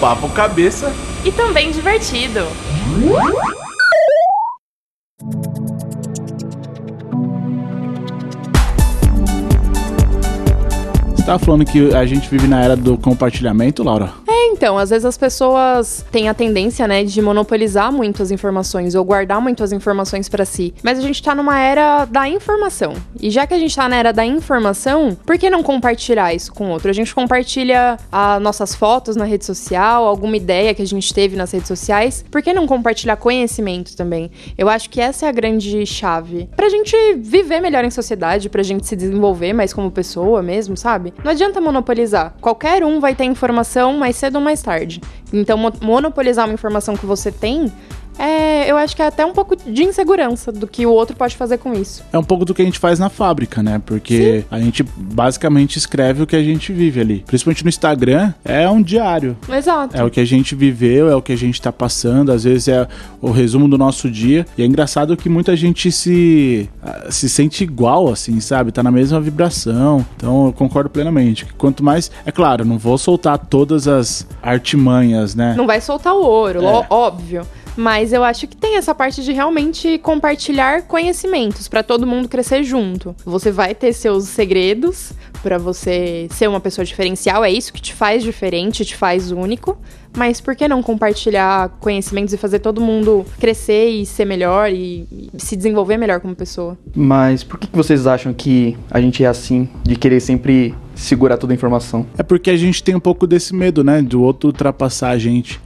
papo cabeça e também divertido. Você tava falando que a gente vive na era do compartilhamento, Laura? Então, às vezes as pessoas têm a tendência, né, de monopolizar muito as informações ou guardar muito as informações para si. Mas a gente tá numa era da informação. E já que a gente tá na era da informação, por que não compartilhar isso com outro? A gente compartilha as nossas fotos na rede social, alguma ideia que a gente teve nas redes sociais. Por que não compartilhar conhecimento também? Eu acho que essa é a grande chave pra gente viver melhor em sociedade, pra gente se desenvolver mais como pessoa mesmo, sabe? Não adianta monopolizar. Qualquer um vai ter informação mais cedo ou mais tarde. Então, monopolizar uma informação que você tem é, eu acho que é até um pouco de insegurança do que o outro pode fazer com isso. É um pouco do que a gente faz na fábrica, né? Porque Sim. a gente basicamente escreve o que a gente vive ali. Principalmente no Instagram, é um diário. Exato. É o que a gente viveu, é o que a gente tá passando, às vezes é o resumo do nosso dia. E é engraçado que muita gente se, ah, se sente igual, assim, sabe? Tá na mesma vibração. Então eu concordo plenamente. Quanto mais. É claro, não vou soltar todas as artimanhas, né? Não vai soltar o ouro, é. óbvio. Mas eu acho que tem essa parte de realmente compartilhar conhecimentos para todo mundo crescer junto. Você vai ter seus segredos para você ser uma pessoa diferencial, é isso que te faz diferente, te faz único. Mas por que não compartilhar conhecimentos e fazer todo mundo crescer e ser melhor e, e se desenvolver melhor como pessoa? Mas por que vocês acham que a gente é assim, de querer sempre segurar toda a informação? É porque a gente tem um pouco desse medo, né? Do outro ultrapassar a gente.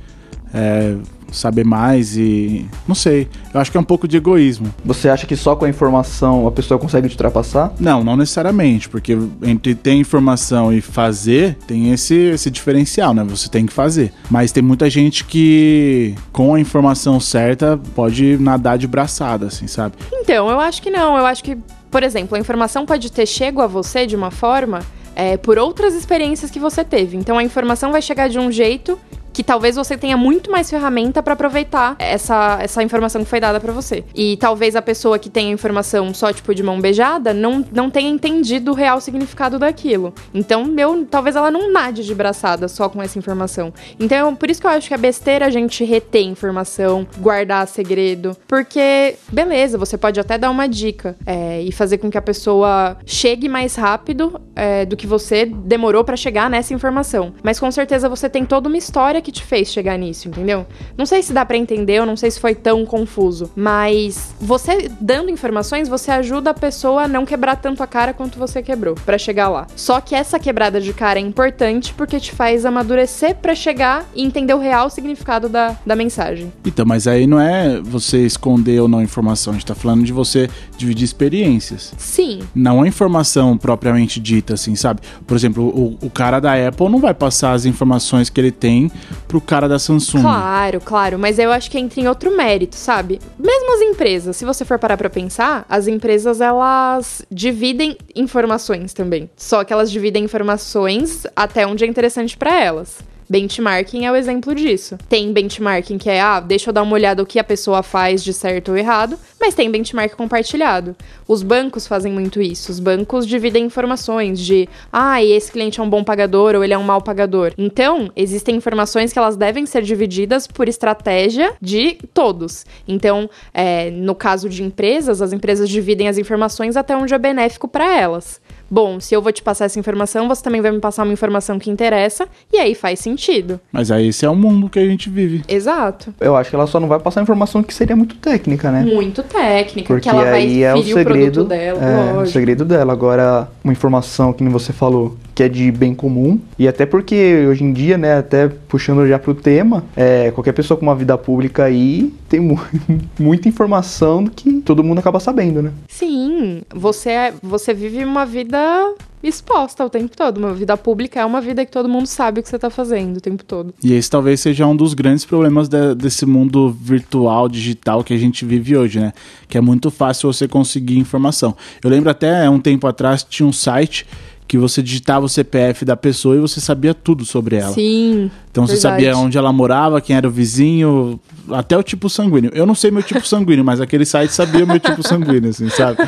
É, saber mais e. Não sei. Eu acho que é um pouco de egoísmo. Você acha que só com a informação a pessoa consegue te ultrapassar? Não, não necessariamente. Porque entre ter informação e fazer, tem esse, esse diferencial, né? Você tem que fazer. Mas tem muita gente que, com a informação certa, pode nadar de braçada, assim, sabe? Então, eu acho que não. Eu acho que, por exemplo, a informação pode ter chego a você de uma forma. É, por outras experiências que você teve. Então a informação vai chegar de um jeito que talvez você tenha muito mais ferramenta para aproveitar essa, essa informação que foi dada para você. E talvez a pessoa que tem a informação só tipo de mão beijada não, não tenha entendido o real significado daquilo. Então, eu, talvez ela não nade de braçada só com essa informação. Então, por isso que eu acho que é besteira a gente reter informação, guardar segredo, porque beleza, você pode até dar uma dica é, e fazer com que a pessoa chegue mais rápido é, do que você demorou para chegar nessa informação. Mas com certeza você tem toda uma história que te fez chegar nisso, entendeu? Não sei se dá para entender, eu não sei se foi tão confuso, mas você dando informações, você ajuda a pessoa a não quebrar tanto a cara quanto você quebrou para chegar lá. Só que essa quebrada de cara é importante porque te faz amadurecer para chegar e entender o real significado da, da mensagem. Então, mas aí não é você esconder ou não informação, a gente tá falando de você dividir experiências. Sim. Não a informação propriamente dita, assim, sabe? Por exemplo, o, o cara da Apple não vai passar as informações que ele tem pro cara da Samsung. Claro, claro, mas eu acho que entra em outro mérito, sabe? Mesmo as empresas, se você for parar pra pensar, as empresas elas dividem informações também. Só que elas dividem informações até onde é interessante para elas. Benchmarking é o exemplo disso. Tem benchmarking que é, ah, deixa eu dar uma olhada o que a pessoa faz de certo ou errado, mas tem benchmark compartilhado. Os bancos fazem muito isso. Os bancos dividem informações de, ah, esse cliente é um bom pagador ou ele é um mau pagador. Então, existem informações que elas devem ser divididas por estratégia de todos. Então, é, no caso de empresas, as empresas dividem as informações até onde é benéfico para elas bom, se eu vou te passar essa informação, você também vai me passar uma informação que interessa, e aí faz sentido. Mas aí esse é o mundo que a gente vive. Exato. Eu acho que ela só não vai passar informação que seria muito técnica, né? Muito técnica, porque ela vai aí é o segredo o dela, é, lógico. o segredo dela. Agora, uma informação que você falou, que é de bem comum, e até porque hoje em dia, né, até puxando já pro tema, é, qualquer pessoa com uma vida pública aí tem mu muita informação que todo mundo acaba sabendo, né? Sim, você, é, você vive uma vida exposta o tempo todo. Uma vida pública é uma vida que todo mundo sabe o que você está fazendo o tempo todo. E esse talvez seja um dos grandes problemas de, desse mundo virtual, digital que a gente vive hoje, né? Que é muito fácil você conseguir informação. Eu lembro até um tempo atrás tinha um site que você digitava o CPF da pessoa e você sabia tudo sobre ela. Sim. Então verdade. você sabia onde ela morava, quem era o vizinho, até o tipo sanguíneo. Eu não sei meu tipo sanguíneo, mas aquele site sabia o meu tipo sanguíneo, assim, sabe?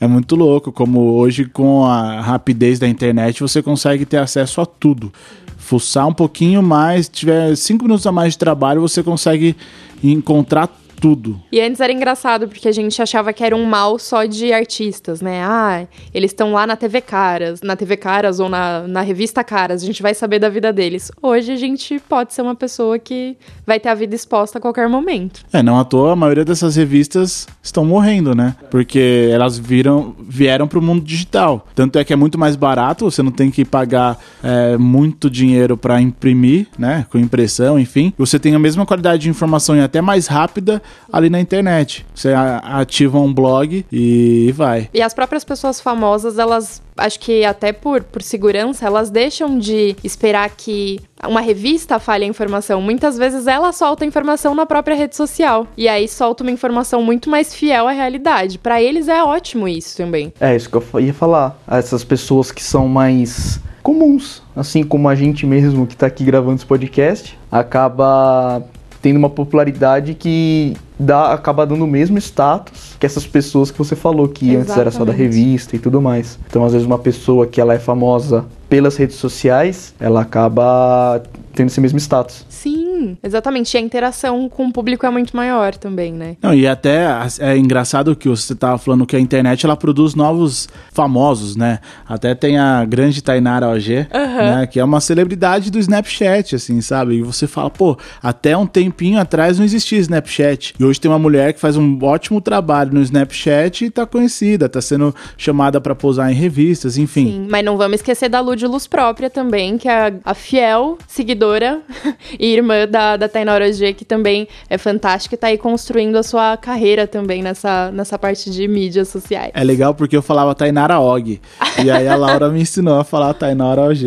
É muito louco como hoje com a rapidez da internet você consegue ter acesso a tudo fuçar um pouquinho mais, tiver cinco minutos a mais de trabalho, você consegue encontrar tudo. E antes era engraçado, porque a gente achava que era um mal só de artistas, né? Ah, eles estão lá na TV Caras, na TV Caras ou na, na revista Caras, a gente vai saber da vida deles. Hoje a gente pode ser uma pessoa que vai ter a vida exposta a qualquer momento. É, não à toa, a maioria dessas revistas estão morrendo, né? Porque elas viram, vieram para o mundo digital. Tanto é que é muito mais barato, você não tem que pagar é, muito dinheiro para imprimir, né? Com impressão, enfim. Você tem a mesma qualidade de informação e até mais rápida ali na internet. Você ativa um blog e vai. E as próprias pessoas famosas, elas acho que até por, por segurança, elas deixam de esperar que uma revista fale a informação. Muitas vezes ela solta a informação na própria rede social. E aí solta uma informação muito mais fiel à realidade. Para eles é ótimo isso também. É isso que eu ia falar. Essas pessoas que são mais comuns, assim como a gente mesmo que tá aqui gravando esse podcast, acaba tendo uma popularidade que dá, acaba dando o mesmo status que essas pessoas que você falou, que Exatamente. antes era só da revista e tudo mais. Então, às vezes, uma pessoa que ela é famosa pelas redes sociais, ela acaba tendo esse mesmo status. Sim, exatamente. E a interação com o público é muito maior também, né? Não, e até é engraçado que você estava falando que a internet ela produz novos famosos, né? Até tem a grande Tainara OG, uhum. né? Que é uma celebridade do Snapchat, assim, sabe? E você fala, pô, até um tempinho atrás não existia Snapchat. E hoje tem uma mulher que faz um ótimo trabalho no Snapchat e tá conhecida, tá sendo chamada para posar em revistas, enfim. Sim, mas não vamos esquecer da Lud Luz Própria também, que é a fiel seguidora e irmã da, da Tainara G, que também é fantástica e tá aí construindo a sua carreira também nessa, nessa parte de mídias sociais. É legal porque eu falava Tainara Og. e aí a Laura me ensinou a falar Tainara OG.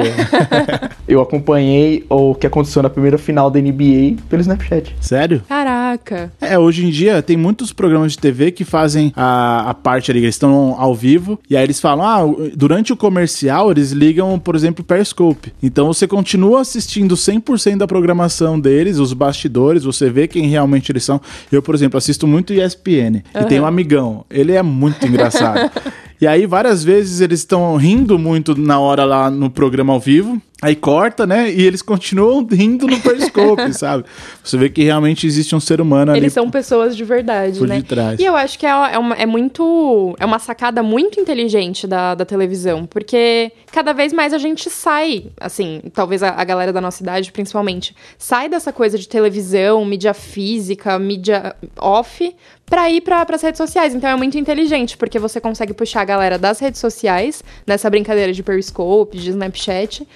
eu acompanhei o que aconteceu na primeira final da NBA pelo Snapchat. Sério? Caraca. É, hoje em dia tem muitos programas de TV que fazem a, a parte ali, eles estão ao vivo, e aí eles falam, ah, durante o comercial eles ligam, por exemplo, Periscope. Então você continua assistindo 100% da programação deles, os bastidores, você vê quem realmente eles são. Eu, por exemplo, assisto muito ESPN uhum. e tem um amigão. Ele é muito engraçado. E aí, várias vezes, eles estão rindo muito na hora lá no programa ao vivo. Aí corta, né? E eles continuam rindo no Periscope, sabe? Você vê que realmente existe um ser humano ali. Eles são pessoas de verdade, por né? E eu acho que é, é, uma, é muito. É uma sacada muito inteligente da, da televisão. Porque cada vez mais a gente sai, assim, talvez a, a galera da nossa idade, principalmente, sai dessa coisa de televisão, mídia física, mídia off, para ir para as redes sociais. Então é muito inteligente, porque você consegue puxar a galera das redes sociais, nessa brincadeira de Periscope, de Snapchat,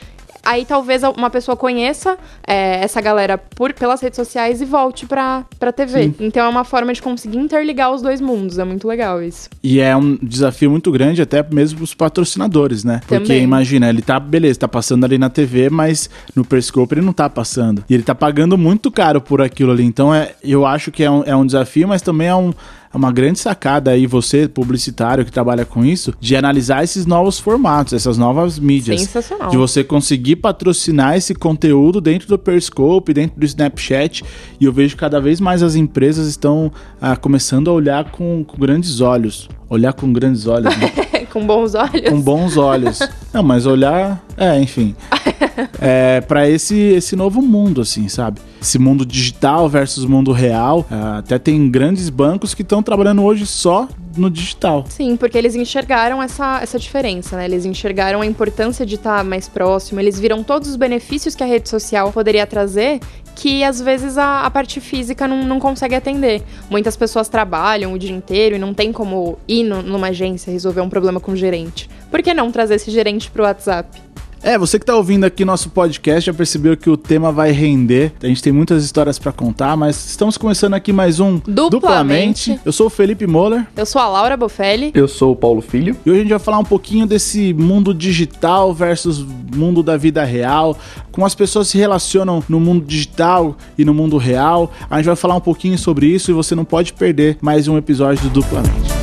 aí talvez uma pessoa conheça é, essa galera por, pelas redes sociais e volte pra, pra TV. Sim. Então é uma forma de conseguir interligar os dois mundos. É muito legal isso. E é um desafio muito grande até mesmo pros patrocinadores, né? Porque Também. imagina, ele tá, beleza, tá passando ali na TV, mas no Periscope ele não tá passando. E ele tá pagando muito caro por aquilo ali. Então é, eu acho que é um, é um desafio, mas também é um é uma grande sacada aí, você, publicitário que trabalha com isso, de analisar esses novos formatos, essas novas mídias. Sensacional. De você conseguir patrocinar esse conteúdo dentro do Periscope, dentro do Snapchat. E eu vejo cada vez mais as empresas estão ah, começando a olhar com, com grandes olhos. Olhar com grandes olhos, né? com bons olhos? Com bons olhos. Não, mas olhar. É, enfim. é, para esse, esse novo mundo, assim, sabe? Esse mundo digital versus mundo real. É, até tem grandes bancos que estão trabalhando hoje só no digital. Sim, porque eles enxergaram essa, essa diferença, né? Eles enxergaram a importância de estar mais próximo, eles viram todos os benefícios que a rede social poderia trazer que às vezes a, a parte física não, não consegue atender. Muitas pessoas trabalham o dia inteiro e não tem como ir no, numa agência resolver um problema com o gerente. Por que não trazer esse gerente pro WhatsApp? É, você que tá ouvindo aqui nosso podcast já percebeu que o tema vai render. A gente tem muitas histórias para contar, mas estamos começando aqui mais um Duplamente. Duplamente. Eu sou o Felipe Moller. Eu sou a Laura Bofelli. Eu sou o Paulo Filho. E hoje a gente vai falar um pouquinho desse mundo digital versus mundo da vida real, como as pessoas se relacionam no mundo digital e no mundo real. A gente vai falar um pouquinho sobre isso e você não pode perder mais um episódio do Duplamente.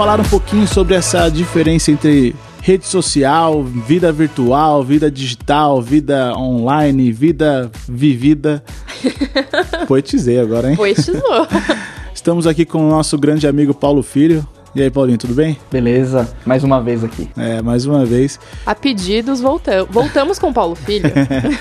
Falar um pouquinho sobre essa diferença entre rede social, vida virtual, vida digital, vida online, vida vivida. Poetizei agora, hein? Poetizou. Estamos aqui com o nosso grande amigo Paulo Filho. E aí, Paulinho, tudo bem? Beleza, mais uma vez aqui. É, mais uma vez. A pedidos, voltamos. Voltamos com o Paulo Filho.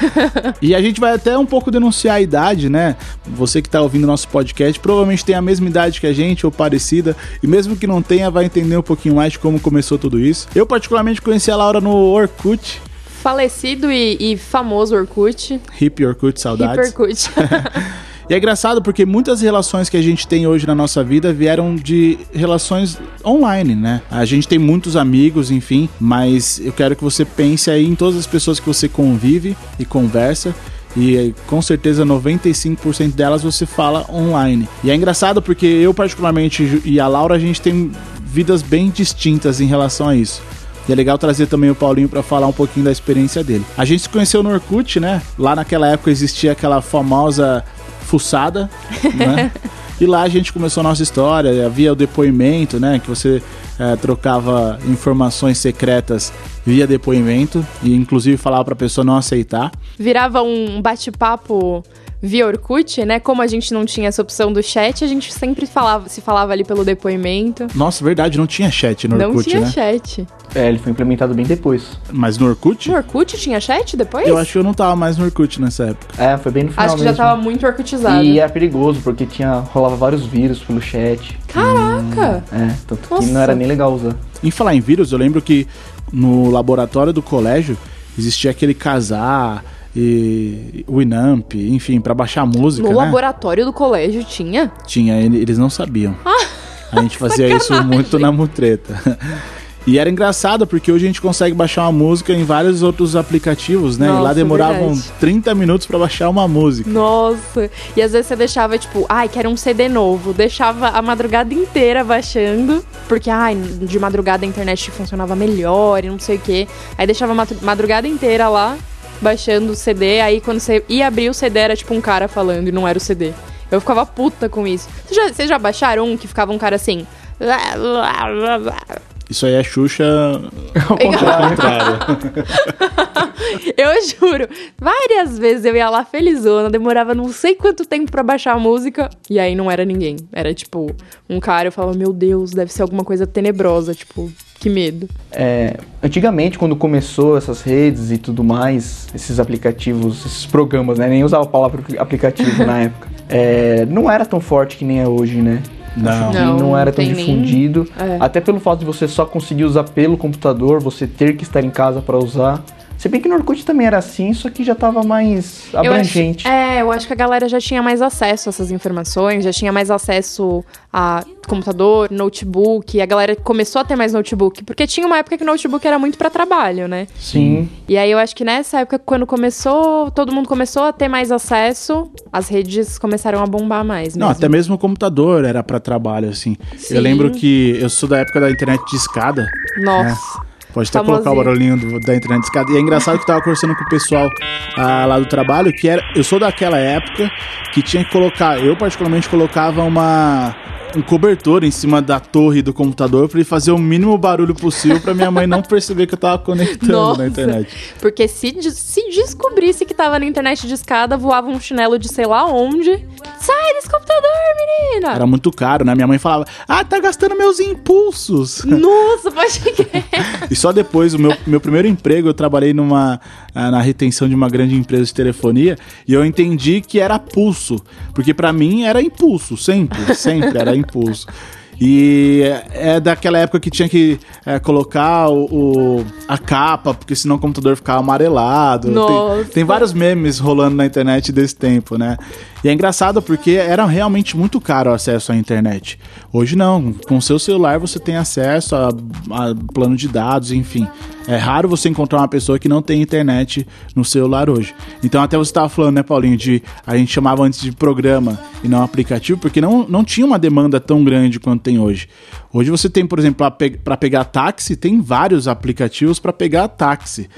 e a gente vai até um pouco denunciar a idade, né? Você que está ouvindo nosso podcast provavelmente tem a mesma idade que a gente ou parecida, e mesmo que não tenha, vai entender um pouquinho mais de como começou tudo isso. Eu, particularmente, conheci a Laura no Orkut. Falecido e, e famoso Orkut. Hip Orkut, saudades. Hip Orkut. E é engraçado porque muitas relações que a gente tem hoje na nossa vida vieram de relações online, né? A gente tem muitos amigos, enfim, mas eu quero que você pense aí em todas as pessoas que você convive e conversa e com certeza 95% delas você fala online. E é engraçado porque eu particularmente e a Laura a gente tem vidas bem distintas em relação a isso. E é legal trazer também o Paulinho para falar um pouquinho da experiência dele. A gente se conheceu no Orkut, né? Lá naquela época existia aquela famosa fuçada, né? E lá a gente começou a nossa história, havia o depoimento, né? Que você é, trocava informações secretas via depoimento e inclusive falava para a pessoa não aceitar. Virava um bate-papo via Orkut, né? Como a gente não tinha essa opção do chat, a gente sempre falava, se falava ali pelo depoimento. Nossa, verdade, não tinha chat no Orkut, Não tinha né? chat. É, ele foi implementado bem depois. Mas no Orkut? No Orkut tinha chat depois? Eu acho que eu não tava mais no Orkut nessa época. É, foi bem no final Acho que mesmo. já tava muito Orkutizado. E era perigoso, porque tinha, rolava vários vírus pelo chat. Caraca! É, tanto Nossa. que não era nem legal usar. Em falar em vírus, eu lembro que no laboratório do colégio existia aquele casar e Winamp, enfim, para baixar música, No né? laboratório do colégio tinha? Tinha, ele- eles não sabiam. a gente fazia isso sacanagem. muito na mutreta. E era engraçado porque hoje a gente consegue baixar uma música em vários outros aplicativos, né? e lá Nossa, demoravam verdade. 30 minutos para baixar uma música. Nossa! E às vezes você deixava, tipo, ai, quero um CD novo. Deixava a madrugada inteira baixando. Porque, ai, de madrugada a internet funcionava melhor e não sei o quê. Aí deixava a madrugada inteira lá, baixando o CD. Aí quando você ia abrir o CD, era tipo um cara falando e não era o CD. Eu ficava puta com isso. Vocês já, vocês já baixaram um que ficava um cara assim. Isso aí é Xuxa Ao contrário. Eu juro, várias vezes eu ia lá felizona, demorava não sei quanto tempo pra baixar a música, e aí não era ninguém. Era tipo, um cara, eu falava, meu Deus, deve ser alguma coisa tenebrosa, tipo, que medo. É, antigamente, quando começou essas redes e tudo mais, esses aplicativos, esses programas, né? Nem usava a palavra aplicativo na época. É, não era tão forte que nem é hoje, né? Não. Não, não era tão nem- difundido. É. Até pelo fato de você só conseguir usar pelo computador, você ter que estar em casa para usar. Se bem que no Orkut também era assim, só que já tava mais Eu abrangente. acho- é, eu acho que a galera já tinha mais acesso a essas informações, já tinha mais acesso a computador, notebook, a galera começou a ter mais notebook, porque tinha uma época que o notebook era muito pra trabalho, né? Sim. E aí eu acho que nessa época, quando começou, todo mundo começou a ter mais acesso, as redes começaram a bombar mais Não, mesmo. até mesmo o computador era para trabalho, assim. Sim. Eu lembro que eu sou da época da internet de escada. Nossa. Pode até Famosinho. colocar o barulhinho do- da internet de escada. E é engraçado que eu tava conversando com o pessoal ah, lá do trabalho, que era. Eu sou daquela época que tinha que colocar. Eu, particularmente, colocava uma. Um cobertor em cima da torre do computador pra ele fazer o mínimo barulho possível pra minha mãe não perceber que eu tava conectando Nossa. na internet. Porque se, se descobrisse que tava na internet de escada, voava um chinelo de sei lá onde. Sai desse computador, menina! Era muito caro, né? Minha mãe falava: Ah, tá gastando meus impulsos. Nossa, pode crer. E só depois, o meu, meu primeiro emprego, eu trabalhei numa, ah, na retenção de uma grande empresa de telefonia e eu entendi que era pulso. Porque pra mim era impulso, sempre, sempre era impulso. E é daquela época que tinha que é, colocar o, o- a capa, porque senão o computador ficava amarelado. Tem-. Tem, vários memes rolando na internet desse tempo, né? E é engraçado porque era realmente muito caro o acesso à internet. Hoje não, com o seu celular você tem acesso a, a plano de dados, enfim. É raro você encontrar uma pessoa que não tem internet no celular hoje. Então até você estava falando, né, Paulinho, de a gente chamava antes de programa e não aplicativo, porque não, não tinha uma demanda tão grande quanto tem hoje. Hoje você tem, por exemplo, para pegar táxi, tem vários aplicativos para pegar táxi.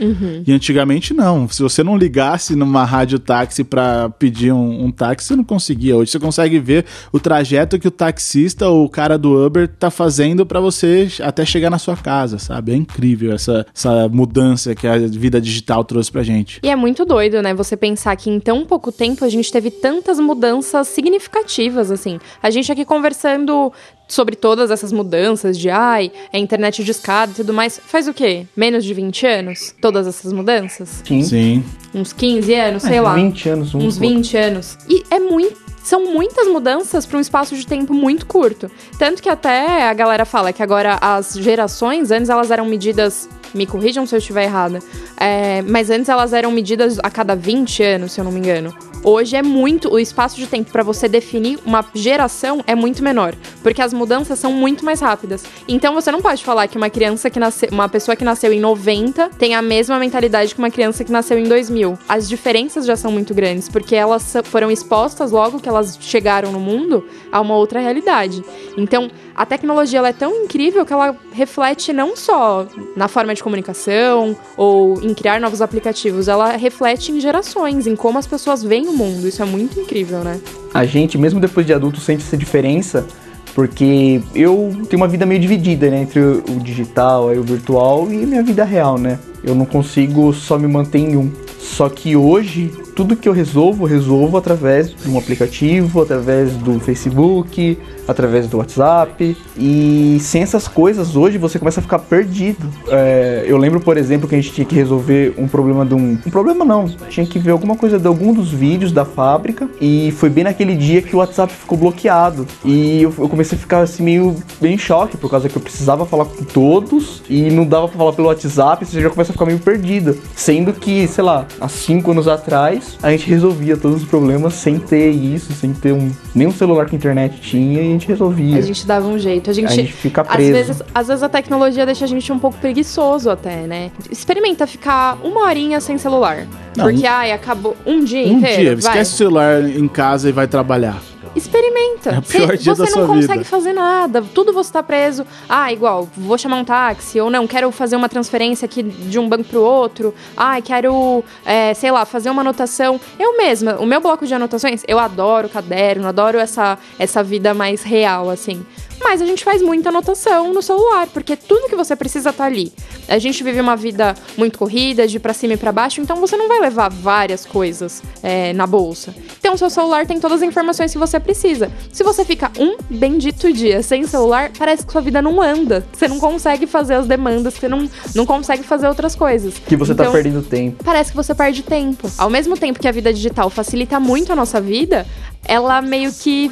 E antigamente não. Se você não ligasse numa rádio táxi para pedir um, um táxi, táxi, você não conseguia. Hoje você consegue ver o trajeto que o taxista ou o cara do Uber tá fazendo para você até chegar na sua casa, sabe? É incrível essa, essa mudança que a vida digital trouxe pra gente. E é muito doido, né? Você pensar que em tão pouco tempo a gente teve tantas mudanças significativas, assim. A gente aqui conversando sobre todas essas mudanças de ai, é internet de escada e tudo mais, faz o quê? Menos de 20 anos? Todas essas mudanças? Sim. Sim. Uns 15 anos, sei é, lá. 20 anos, uns 20 anos. E é muito são muitas mudanças para um espaço de tempo muito curto. Tanto que até a galera fala que agora as gerações, antes elas eram medidas me corrijam se eu estiver errada. É, mas antes elas eram medidas a cada 20 anos, se eu não me engano. Hoje é muito. O espaço de tempo para você definir uma geração é muito menor. Porque as mudanças são muito mais rápidas. Então você não pode falar que uma criança que nasceu. Uma pessoa que nasceu em 90 tem a mesma mentalidade que uma criança que nasceu em 2000. As diferenças já são muito grandes. Porque elas foram expostas logo que elas chegaram no mundo a uma outra realidade. Então a tecnologia ela é tão incrível que ela reflete não só na forma de comunicação ou em criar novos aplicativos, ela reflete em gerações, em como as pessoas veem o mundo. Isso é muito incrível, né? A gente, mesmo depois de adulto, sente essa diferença porque eu tenho uma vida meio dividida né, entre o digital e o virtual e minha vida real, né? Eu não consigo só me manter em um. Só que hoje tudo que eu resolvo, resolvo através de um aplicativo, através do Facebook, através do WhatsApp. E sem essas coisas, hoje você começa a ficar perdido. É, eu lembro, por exemplo, que a gente tinha que resolver um problema de um. Um problema não, tinha que ver alguma coisa de algum dos vídeos da fábrica. E foi bem naquele dia que o WhatsApp ficou bloqueado. E eu, eu comecei a ficar assim meio bem em choque, por causa que eu precisava falar com todos e não dava pra falar pelo WhatsApp, você já começa a ficar meio perdida. Sendo que, sei lá, há cinco anos atrás, a gente resolvia todos os problemas sem ter isso, sem ter um, nenhum celular que a internet tinha e a gente resolvia. A gente dava um jeito. A gente, a gente fica preso. Às vezes, às vezes a tecnologia deixa a gente um pouco preguiçoso até, né? Experimenta ficar uma horinha sem celular. Não, porque, um, ai, acabou um dia um inteiro. Um dia, vai. esquece o celular em casa e vai trabalhar. Experimenta. É o pior dia você da não consegue vida. fazer nada. Tudo você tá preso. Ah, igual, vou chamar um táxi. Ou não, quero fazer uma transferência aqui de um banco pro outro. Ah, quero, é, sei lá, fazer uma anotação. Eu mesma, o meu bloco de anotações, eu adoro caderno, adoro essa, essa vida mais real, assim. Mas a gente faz muita anotação no celular, porque tudo que você precisa tá ali. A gente vive uma vida muito corrida, de para cima e para baixo, então você não vai levar várias coisas é, na bolsa. Então, seu celular tem todas as informações que você precisa. Se você fica um bendito dia sem celular, parece que sua vida não anda. Você não consegue fazer as demandas, você não, não consegue fazer outras coisas. Que você tá então, tá perdendo tempo. Parece que você perde tempo. Ao mesmo tempo que a vida digital facilita muito a nossa vida, ela meio que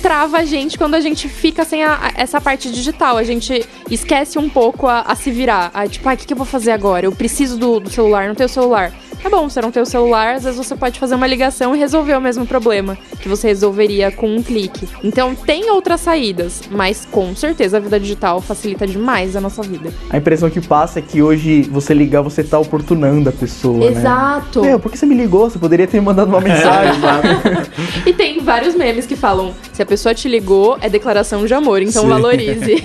trava a gente quando a gente fica sem a, a, essa parte digital. A gente esquece um pouco a, a se virar. A, tipo, ah, o que, que eu vou fazer agora? Eu preciso do, do celular, não tenho celular. Tá bom, você não tem o celular, às vezes você pode fazer uma ligação e resolver o mesmo problema que você resolveria com um clique. Então tem outras saídas, mas com certeza a vida digital facilita demais a nossa vida. A impressão que passa é que hoje você ligar, você tá oportunando a pessoa, né? Exato. né? Meu, por que você me ligou? Você poderia ter me mandado uma mensagem. É, e tem vários memes que falam, se a pessoa te ligou, é declaração de amor, então Sim. valorize.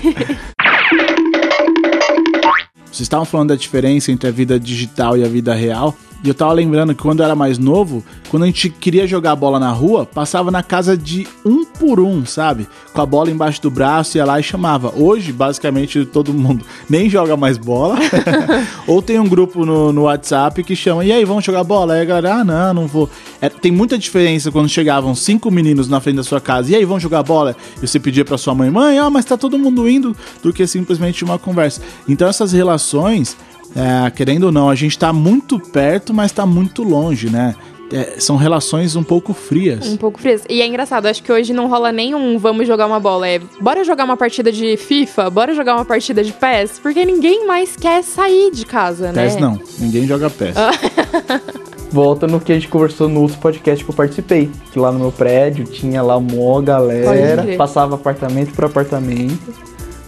Vocês estavam falando da diferença entre a vida digital e a vida real. E eu tava lembrando que quando eu era mais novo, quando a gente queria jogar bola na rua, passava na casa de um por um, sabe? Com a bola embaixo do braço, ia lá e chamava. Hoje, basicamente, todo mundo nem joga mais bola. Ou tem um grupo no, no, WhatsApp que chama, e aí, vamos jogar bola? Aí a galera, ah, não, não vou. É, tem muita diferença quando chegavam cinco meninos na frente da sua casa, e aí, vamos jogar bola? E você pedia pra sua mãe, mãe, oh, mas tá todo mundo indo, do que simplesmente uma conversa. Então essas relações é, querendo ou não, a gente está muito perto, mas está muito longe, né? É, são relações um pouco frias. Um pouco frias. E é engraçado, acho que hoje não rola nenhum vamos jogar uma bola. É bora jogar uma partida de FIFA, bora jogar uma partida de PES, porque ninguém mais quer sair de casa, né? PES não, ninguém joga PES. Volta no que a gente conversou no outro podcast que eu participei. Que lá no meu prédio tinha lá uma galera, passava apartamento por apartamento.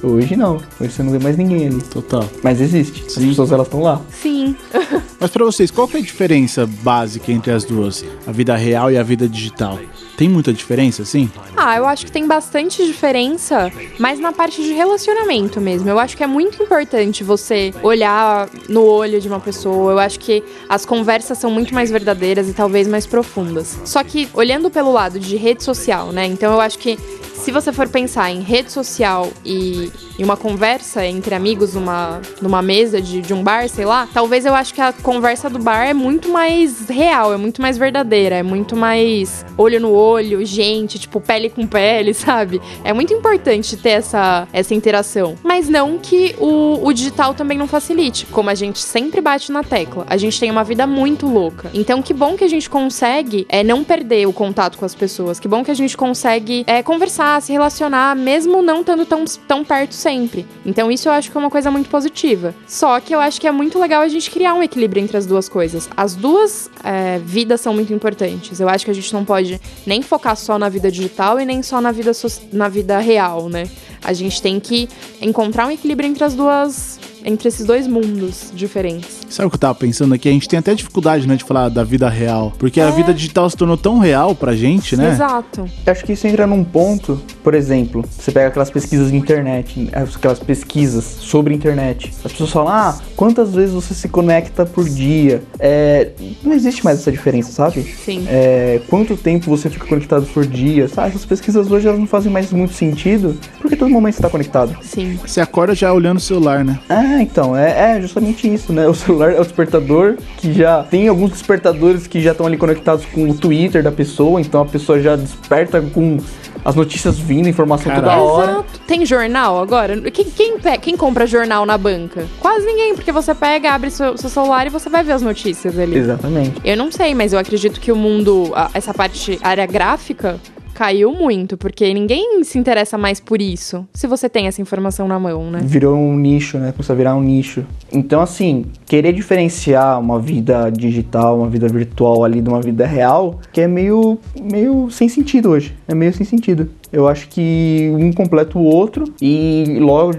Hoje não. Hoje você não vê mais ninguém ali. Total. Mas existe. Sim. As pessoas elas estão lá. Sim. Mas para vocês, qual que é a diferença básica entre as duas? A vida real e a vida digital? Tem muita diferença, assim? Ah, eu acho que tem bastante diferença, mas na parte de relacionamento mesmo. Eu acho que é muito importante você olhar no olho de uma pessoa. Eu acho que as conversas são muito mais verdadeiras e talvez mais profundas. Só que olhando pelo lado de rede social, né? Então eu acho que se você for pensar em rede social e, e uma conversa entre amigos numa, numa mesa de, de um bar, sei lá, talvez eu acho que a conversa do bar é muito mais real, é muito mais verdadeira, é muito mais olho no olho, gente, tipo, pele com pele, sabe? É muito importante ter essa, essa interação. Mas não que o, o digital também não facilite, como a gente sempre bate na tecla. A gente tem uma vida muito louca. Então, que bom que a gente consegue é, não perder o contato com as pessoas, que bom que a gente consegue é, conversar se relacionar, mesmo não estando tão, tão perto sempre. Então isso eu acho que é uma coisa muito positiva. Só que eu acho que é muito legal a gente criar um equilíbrio entre as duas coisas. As duas é, vidas são muito importantes. Eu acho que a gente não pode nem focar só na vida digital e nem só na vida, so na vida real, né? A gente tem que encontrar um equilíbrio entre as duas entre esses dois mundos diferentes. Sabe o que eu tava pensando aqui? A gente tem até dificuldade, né, de falar da vida real. Porque é. a vida digital se tornou tão real pra gente, né? Exato. Eu acho que isso entra num ponto, por exemplo, você pega aquelas pesquisas de internet, aquelas pesquisas sobre internet. As pessoas falam, ah, quantas vezes você se conecta por dia? É, não existe mais essa diferença, sabe? Sim. É, quanto tempo você fica conectado por dia? Sabe? Essas pesquisas hoje elas não fazem mais muito sentido, porque todo momento você tá conectado. Sim. Você acorda já olhando o celular, né? Ah, então, é, é justamente isso, né? O celular é o despertador, que já tem alguns despertadores que já estão ali conectados com o Twitter da pessoa, então a pessoa já desperta com as notícias vindo, informação Caralho. toda hora. Exato. Tem jornal agora? Quem, quem, quem, compra jornal na banca? Quase ninguém, porque você pega, abre seu, seu, celular e você vai ver as notícias ali. Exatamente. Eu não sei, mas eu acredito que o mundo, essa parte área gráfica, caiu muito, porque ninguém se interessa mais por isso, se você tem essa informação na mão, né? Virou um nicho, né? Começou a virar um nicho. Então, assim, querer diferenciar uma vida digital, uma vida virtual ali de uma vida real, que é meio, meio sem sentido hoje. É meio sem sentido. Eu acho que um completa o outro e logo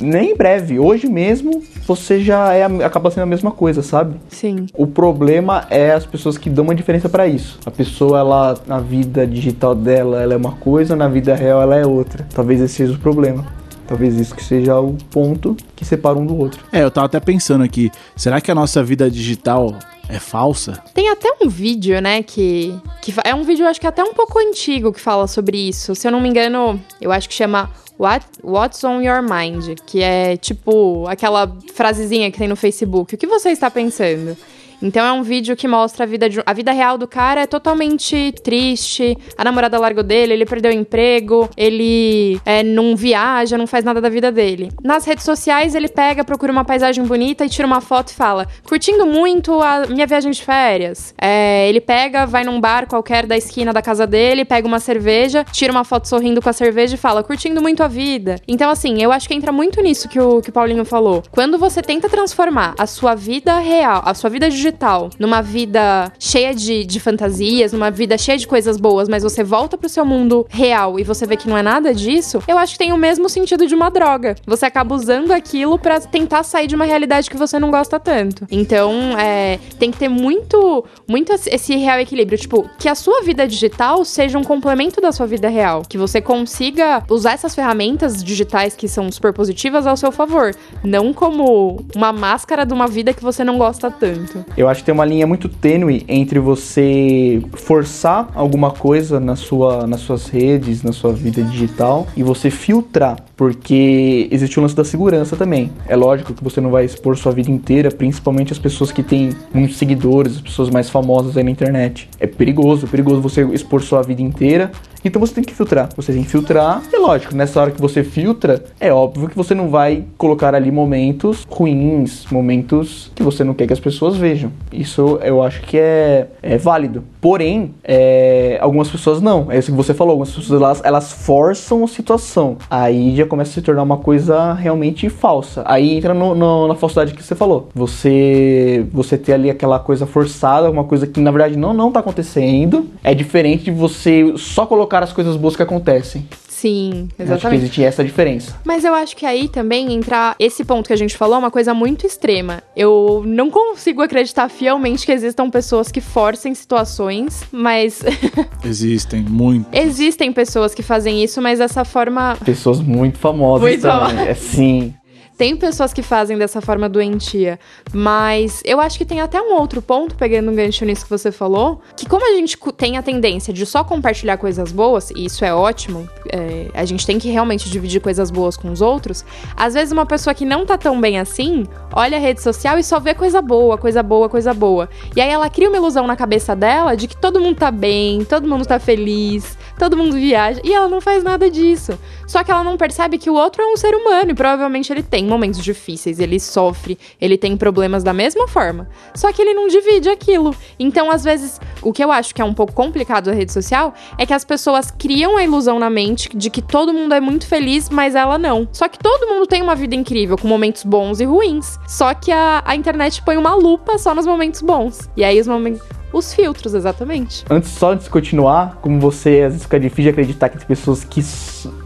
nem em breve, hoje mesmo, você já é, acaba sendo a mesma coisa, sabe? Sim. O problema é as pessoas que dão uma diferença para isso. A pessoa, ela, na vida digital dela, ela é uma coisa, na vida real, ela é outra. Talvez esse seja o problema. Talvez isso que seja o ponto que separa um do outro. É, eu tava até pensando aqui, será que a nossa vida digital é falsa? Tem até um vídeo, né, que, que é um vídeo acho que até um pouco antigo que fala sobre isso. Se eu não me engano, eu acho que chama What, What's on your mind? Que é tipo aquela frasezinha que tem no Facebook. O que você está pensando? Então é um vídeo que mostra a vida, de, a vida real do cara é totalmente triste. A namorada largou dele, ele perdeu o emprego, ele é, não viaja, não faz nada da vida dele. Nas redes sociais, ele pega, procura uma paisagem bonita e tira uma foto e fala: curtindo muito a minha viagem de férias. É, ele pega, vai num bar qualquer da esquina da casa dele, pega uma cerveja, tira uma foto sorrindo com a cerveja e fala: curtindo muito a vida. Então, assim, eu acho que entra muito nisso que o, que o Paulinho falou. Quando você tenta transformar a sua vida real, a sua vida digital, digital, numa vida cheia de, de fantasias, numa vida cheia de coisas boas, mas você volta pro seu mundo real e você vê que não é nada disso, eu acho que tem o mesmo sentido de uma droga. Você acaba usando aquilo para tentar sair de uma realidade que você não gosta tanto. Então, é, tem que ter muito, muito esse real equilíbrio. Tipo, que a sua vida digital seja um complemento da sua vida real. Que você consiga usar essas ferramentas digitais que são super positivas ao seu favor. Não como uma máscara de uma vida que você não gosta tanto. Eu acho que tem uma linha muito tênue entre você forçar alguma coisa na sua, nas suas redes, na sua vida digital e você filtrar, porque existe o lance da segurança também. É lógico que você não vai expor sua vida inteira, principalmente as pessoas que têm muitos seguidores, as pessoas mais famosas aí na internet. É perigoso, é perigoso você expor sua vida inteira então você tem que filtrar. Você tem que filtrar. E lógico, nessa hora que você filtra, é óbvio que você não vai colocar ali momentos ruins, momentos que você não quer que as pessoas vejam. Isso eu acho que é, é válido. Porém, é, algumas pessoas não. É isso que você falou. Algumas pessoas elas, elas forçam a situação. Aí já começa a se tornar uma coisa realmente falsa. Aí entra no, no, na falsidade que você falou. Você você ter ali aquela coisa forçada, uma coisa que na verdade não não tá acontecendo. É diferente de você só colocar as coisas boas que acontecem. Sim, exatamente. Acho que existe essa diferença. Mas eu acho que aí também entra esse ponto que a gente falou, é uma coisa muito extrema. Eu não consigo acreditar fielmente que existam pessoas que forcem situações, mas. Existem, muito. Existem pessoas que fazem isso, mas dessa forma. Pessoas muito famosas muito também. Famosas. É sim. Tem pessoas que fazem dessa forma doentia, mas eu acho que tem até um outro ponto, pegando um gancho nisso que você falou, que como a gente tem a tendência de só compartilhar coisas boas, e isso é ótimo, é, a gente tem que realmente dividir coisas boas com os outros, às vezes uma pessoa que não tá tão bem assim, olha a rede social e só vê coisa boa, coisa boa, coisa boa. E aí ela cria uma ilusão na cabeça dela de que todo mundo tá bem, todo mundo tá feliz, todo mundo viaja, e ela não faz nada disso. Só que ela não percebe que o outro é um ser humano e provavelmente ele tem momentos difíceis, ele sofre, ele tem problemas da mesma forma. Só que ele não divide aquilo. Então, às vezes, o que eu acho que é um pouco complicado da rede social é que as pessoas criam a ilusão na mente de que todo mundo é muito feliz, mas ela não. Só que todo mundo tem uma vida incrível, com momentos bons e ruins. Só que a, a internet põe uma lupa só nos momentos bons. E aí os momentos os filtros, exatamente. Antes, só antes de continuar, como você às vezes fica difícil de acreditar que tem pessoas que,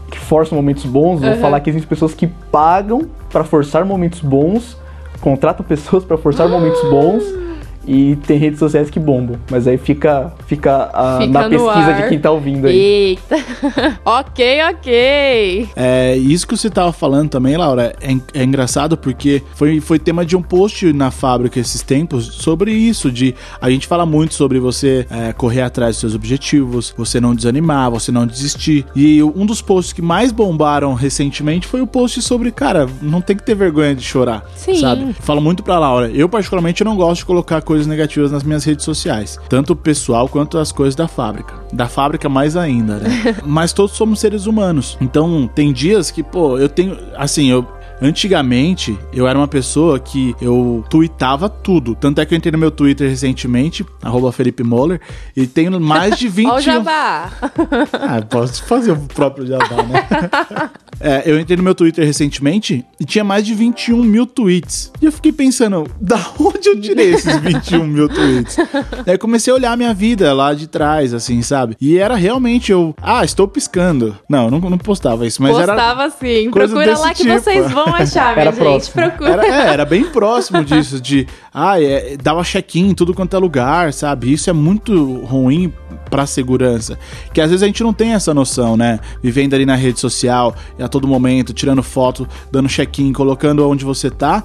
que forçam momentos bons, uhum. vou falar que existem pessoas que pagam para forçar momentos bons, contratam pessoas para forçar momentos bons e tem redes sociais que bombam. Mas aí fica, fica, a, fica na pesquisa ar. de quem tá ouvindo aí. Eita. ok, ok. É, isso que você tava falando também, Laura, é, é, engraçado porque foi, foi tema de um post na fábrica esses tempos sobre isso, de a gente fala muito sobre você é, correr atrás dos seus objetivos, você não desanimar, você não desistir. E um dos posts que mais bombaram recentemente foi o post sobre, cara, não tem que ter vergonha de chorar, Sim. sabe? Falo muito pra Laura, eu particularmente não gosto de colocar coisas coisas negativas nas minhas redes sociais, tanto pessoal quanto as coisas da fábrica. Da fábrica mais ainda, né? Mas todos somos seres humanos. Então, tem dias que, pô, eu tenho, assim, eu Antigamente, eu era uma pessoa que eu tweetava tudo. Tanto é que eu entrei no meu Twitter recentemente, arroba Felipe Moller, e tenho mais de 20... Olha o jabá! ah, posso fazer o próprio jabá, né? É, eu entrei no meu Twitter recentemente e tinha mais de 21 mil tweets. E eu fiquei pensando, da onde eu tirei esses 21 mil tweets? Aí comecei a olhar a minha vida lá de trás, assim, sabe? E era realmente eu, ah, estou piscando. Não, não, não postava isso, mas postava era. Postava sim. Procura lá tipo. que vocês vão achar, minha era gente. Próximo. Procura. Era, é, era bem próximo disso, de, ah, é, dava check-in em tudo quanto é lugar, sabe? Isso é muito ruim para segurança. Que às vezes a gente não tem essa noção, né? Vivendo ali na rede social, a todo momento, tirando foto, dando check-in, colocando onde você tá.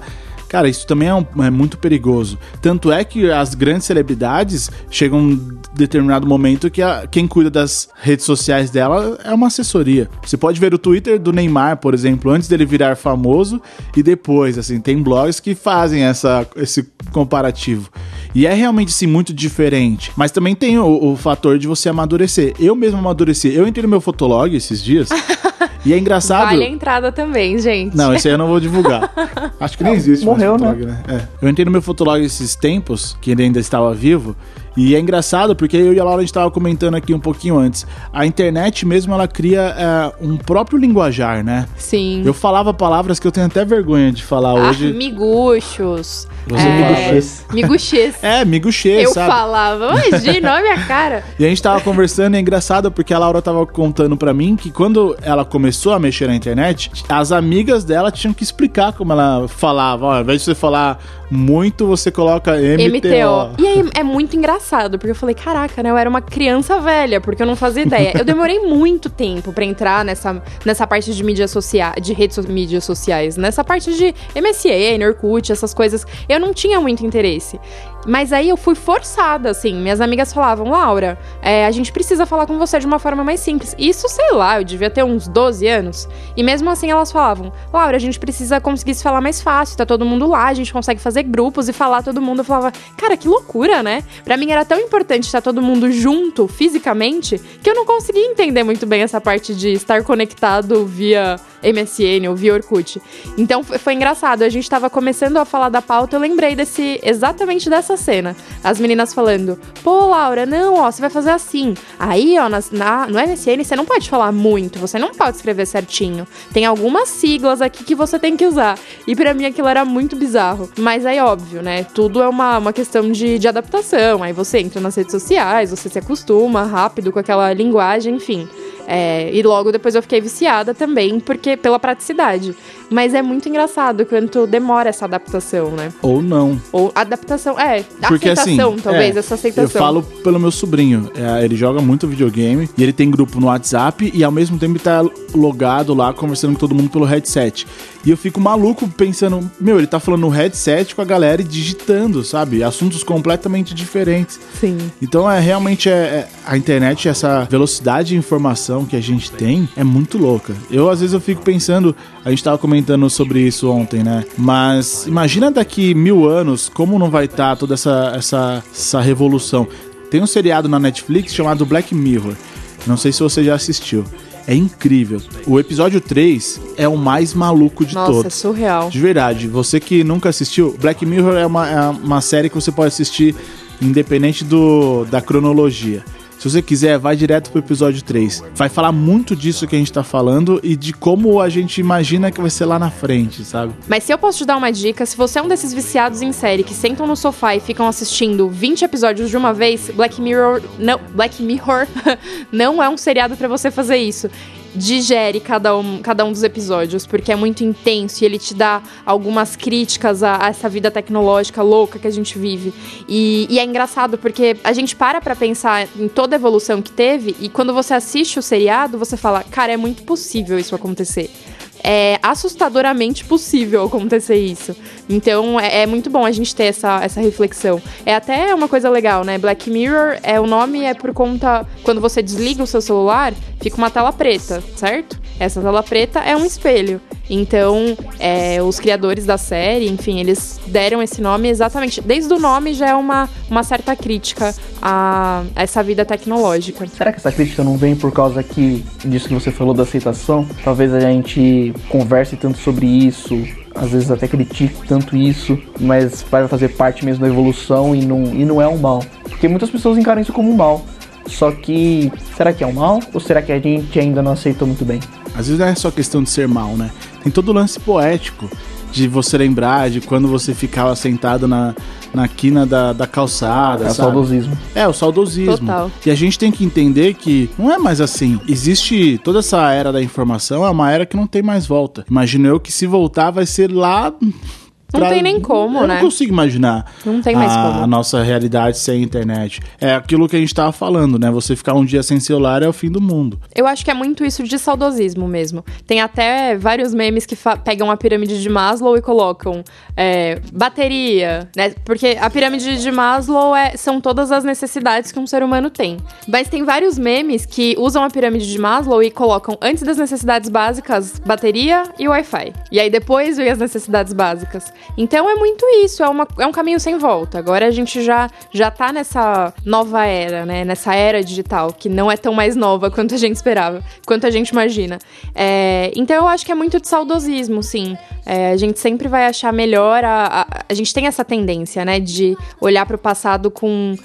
Cara, isso também é, um, é, muito perigoso. Tanto é que as grandes celebridades chegam um determinado momento que a, quem cuida das redes sociais dela é uma assessoria. Você pode ver o Twitter do Neymar, por exemplo, antes dele virar famoso e depois, assim, tem blogs que fazem essa, esse comparativo. E é realmente, sim, muito diferente. Mas também tem o, o fator de você amadurecer. Eu mesmo amadureci. Eu entrei no meu Fotolog esses dias. E é engraçado. Vale a entrada também, gente. Não, esse aí eu não vou divulgar. Acho que nem existe. Morreu, né? né? É. Eu entrei no meu Fotolog esses tempos, que ele ainda estava vivo. E é engraçado porque eu e a Laura a gente estava comentando aqui um pouquinho antes. A internet mesmo ela cria é, um próprio linguajar, né? Sim. Eu falava palavras que eu tenho até vergonha de falar ah, hoje. Miguxos. Você é, miguxês. Miguxês. É, miguxês, Eu sabe? falava, imagina, olha minha cara. E a gente tava conversando, e é engraçado porque a Laura tava contando para mim que quando ela começou a mexer na internet, as amigas dela tinham que explicar como ela falava. Ó, ao invés de você falar muito, você coloca MTO. MTO. E aí é muito engraçado, porque eu falei, caraca, né? Eu era uma criança velha, porque eu não fazia ideia. eu demorei muito tempo para entrar nessa, nessa parte de mídias sociais, de redes mídias sociais, nessa parte de MSN, Orkut, essas coisas. Eu não tinha muito interesse. Mas aí eu fui forçada, assim. Minhas amigas falavam, Laura, é, a gente precisa falar com você de uma forma mais simples. Isso, sei lá, eu devia ter uns 12 anos. E mesmo assim elas falavam, Laura, a gente precisa conseguir se falar mais fácil, tá todo mundo lá, a gente consegue fazer grupos e falar todo mundo. Eu falava, cara, que loucura, né? Pra mim era tão importante estar todo mundo junto, fisicamente, que eu não conseguia entender muito bem essa parte de estar conectado via MSN ou via Orkut. Então foi engraçado, a gente tava começando a falar da pauta, eu lembrei desse exatamente dessa cena. As meninas falando: "Pô, Laura, não, ó, você vai fazer assim. Aí, ó, na, na, no MSN você não pode falar muito, você não pode escrever certinho. Tem algumas siglas aqui que você tem que usar". E para mim aquilo era muito bizarro. Mas aí óbvio, né? Tudo é uma, uma questão de, de adaptação. Aí você entra nas redes sociais, você se acostuma rápido com aquela linguagem, enfim. É, e logo depois eu fiquei viciada também, porque pela praticidade. Mas é muito engraçado quanto demora essa adaptação, né? Ou não. Ou adaptação, é. Porque, aceitação, assim, talvez, é, essa aceitação. Eu falo pelo meu sobrinho. É, ele joga muito videogame e ele tem grupo no WhatsApp e ao mesmo tempo ele tá logado lá, conversando com todo mundo pelo headset. E eu fico maluco pensando, meu, ele tá falando no headset com a galera e digitando, sabe? Assuntos completamente diferentes. Sim. Então é realmente é, é, a internet, essa velocidade de informação que a gente tem é muito louca. Eu às vezes eu fico pensando, a gente tava comentando sobre isso ontem, né? Mas imagina daqui mil anos como não vai estar tá toda essa, essa, essa revolução. Tem um seriado na Netflix chamado Black Mirror. Não sei se você já assistiu. É incrível. O episódio 3 é o mais maluco de Nossa, todos. Nossa, é surreal. De verdade. Você que nunca assistiu, Black Mirror é uma, é uma série que você pode assistir independente do, da cronologia. Se você quiser, vai direto pro episódio 3. Vai falar muito disso que a gente tá falando e de como a gente imagina que vai ser lá na frente, sabe? Mas se eu posso te dar uma dica, se você é um desses viciados em série que sentam no sofá e ficam assistindo 20 episódios de uma vez, Black Mirror não, Black Mirror não é um seriado para você fazer isso digere cada um, cada um dos episódios, porque é muito intenso e ele te dá algumas críticas a, a essa vida tecnológica louca que a gente vive. E, e, é engraçado porque a gente para pra pensar em toda a evolução que teve e quando você assiste o seriado, você fala, cara, é muito possível isso acontecer é assustadoramente possível acontecer isso. Então é, é, muito bom a gente ter essa, essa reflexão. É até uma coisa legal, né? Black Mirror, é o nome é por conta. Quando você desliga o seu celular, fica uma tela preta, certo? Essa tela preta é um espelho. Então, é, os criadores da série, enfim, eles deram esse nome exatamente. Desde o nome já é uma, uma certa crítica a essa vida tecnológica. Será que essa crítica não vem por causa que disso que você falou da aceitação? Talvez a gente converse tanto sobre isso, às vezes até critique tanto isso, mas vai fazer parte mesmo da evolução e não, e não é um mal. Porque muitas pessoas encaram isso como um mal. Só que, será que é um mal? Ou será que a gente ainda não aceitou muito bem? Às vezes não é só questão de ser mal, né? Tem todo o lance poético de você lembrar de quando você ficava sentado na, na quina da, da calçada. É o saudosismo. É, o saudosismo. Total. E a gente tem que entender que não é mais assim. Existe toda essa era da informação, é uma era que não tem mais volta. Imagino eu que se voltar vai ser lá não pra... tem nem como, eu né? não consigo imaginar não tem mais a, como. a nossa realidade sem internet. É aquilo que a gente tava falando, né? Você ficar um dia sem celular é o fim do mundo. Eu acho que é muito isso de saudosismo mesmo. Tem até vários memes que pegam a pirâmide de Maslow e colocam é, bateria, né? Porque a pirâmide de Maslow é, são todas as necessidades que um ser humano tem. Mas tem vários memes que usam a pirâmide de Maslow e colocam antes das necessidades básicas bateria e Wi-Fi. E aí depois vem as necessidades básicas. Então é muito isso, é, uma, é um caminho sem volta. Agora a gente já, já tá nessa nova era, né? Nessa era digital, que não é tão mais nova quanto a gente esperava, quanto a gente imagina. É, então eu acho que é muito de saudosismo, sim. É, a gente sempre vai achar melhor. A, a, a gente tem essa tendência, né? De olhar para o passado com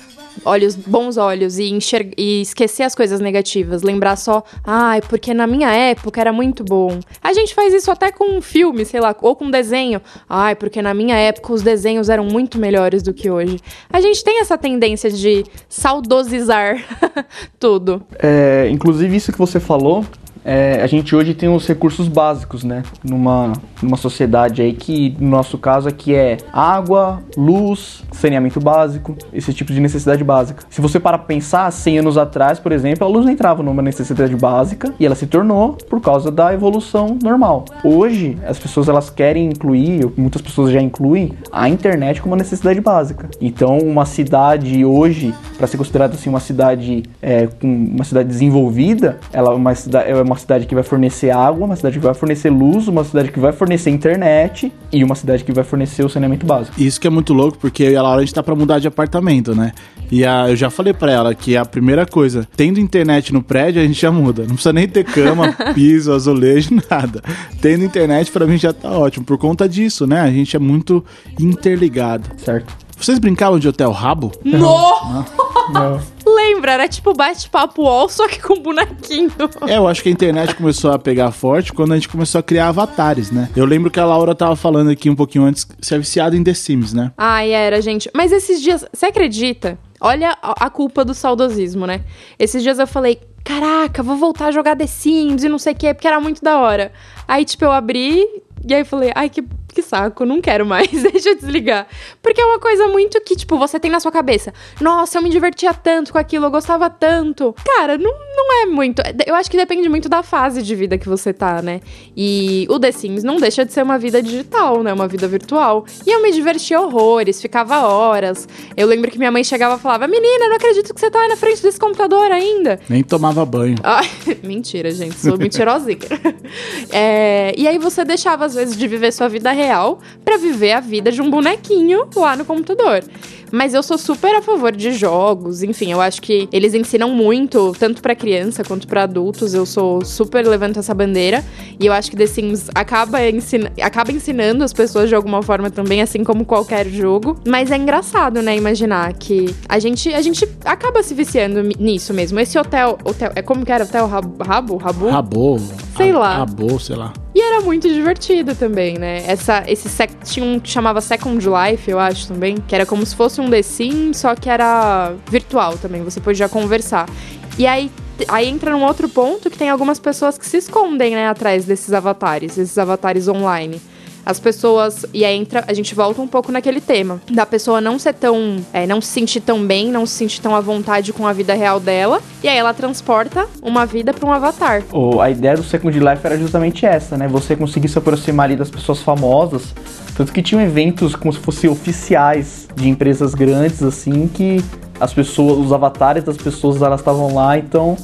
olhos, bons olhos e, e esquecer as coisas negativas, lembrar só, ai, ah, porque na minha época era muito bom. A gente faz isso até com um filme, sei lá, ou com um desenho. Ai, porque na minha época os desenhos eram muito melhores do que hoje. A gente tem essa tendência de saudosizar tudo. É, inclusive isso que você falou é, a gente hoje tem os recursos básicos, né? Numa, numa sociedade aí que, no nosso caso aqui, é água, luz, saneamento básico, esse tipo de necessidade básica. Se você para pensar, 100 anos atrás, por exemplo, a luz não entrava numa necessidade básica e ela se tornou por causa da evolução normal. Hoje, as pessoas elas querem incluir, muitas pessoas já incluem, a internet como uma necessidade básica. Então, uma cidade hoje, para ser considerada assim uma cidade é, uma cidade desenvolvida, ela é uma cidade é uma uma cidade que vai fornecer água, uma cidade que vai fornecer luz, uma cidade que vai fornecer internet e uma cidade que vai fornecer o saneamento básico. Isso que é muito louco, porque a Laura a gente tá pra mudar de apartamento, né? E a, eu já falei para ela que a primeira coisa, tendo internet no prédio, a gente já muda. Não precisa nem ter cama, piso, azulejo, nada. Tendo internet, para mim já tá ótimo. Por conta disso, né? A gente é muito interligado. Certo. Vocês brincavam de hotel rabo? Não! Não. Não. Lembra, era tipo bate-papo wall, só que com bonequinho. É, eu acho que a internet começou a pegar forte quando a gente começou a criar avatares, né? Eu lembro que a Laura tava falando aqui um pouquinho antes, você é viciado em The Sims, né? Ai, era, gente. Mas esses dias, você acredita? Olha a culpa do saudosismo, né? Esses dias eu falei, caraca, vou voltar a jogar The Sims e não sei o quê, porque era muito da hora. Aí, tipo, eu abri e aí falei, ai, que que saco, não quero mais, deixa eu desligar. Porque é uma coisa muito que, tipo, você tem na sua cabeça. Nossa, eu me divertia tanto com aquilo, eu gostava tanto. Cara, não, não é muito. Eu acho que depende muito da fase de vida que você tá, né? E o The Sims não deixa de ser uma vida digital, né? Uma vida virtual. E eu me divertia horrores, ficava horas. Eu lembro que minha mãe chegava e falava: Menina, não acredito que você tá aí na frente desse computador ainda. Nem tomava banho. Ai, mentira, gente, sou mentirosinha. é, e aí você deixava, às vezes, de viver sua vida real real para viver a vida de um bonequinho lá no computador. Mas eu sou super a favor de jogos, enfim, eu acho que eles ensinam muito, tanto para criança quanto para adultos. Eu sou super levanto essa bandeira. E eu acho que The Sims acaba, acaba ensinando as pessoas de alguma forma também, assim como qualquer jogo. Mas é engraçado, né, imaginar que a gente, a gente acaba se viciando nisso mesmo. Esse hotel, hotel é como que era? Hotel Rabo? Rabo? Rabo. Sei lá. Rabo, sei lá. E era muito divertido também, né? Essa, esse sec, tinha um que chamava Second Life, eu acho também, que era como se fosse um The só que era virtual também, você podia conversar. E aí aí entra num outro ponto que tem algumas pessoas que se escondem, né, atrás desses avatares, esses avatares online as pessoas. E aí entra, a gente volta um pouco naquele tema. Da pessoa não ser tão. É, não se sentir tão bem, não se sentir tão à vontade com a vida real dela. E aí ela transporta uma vida para um avatar. Oh, a ideia do Second Life era justamente essa, né? Você conseguir se aproximar ali das pessoas famosas. Tanto que tinham eventos como se fossem oficiais de empresas grandes, assim, que as pessoas, os avatares das pessoas, elas estavam lá, então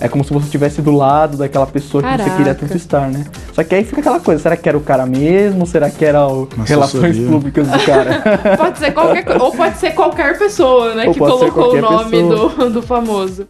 é como se você estivesse do lado daquela pessoa Caraca. que você queria tanto estar, né? Só que aí fica aquela coisa, será que era o cara mesmo? Será que era o Nossa, relações públicas do cara? pode ser qualquer ou pode ser qualquer pessoa, né, ou que colocou o nome do, do famoso.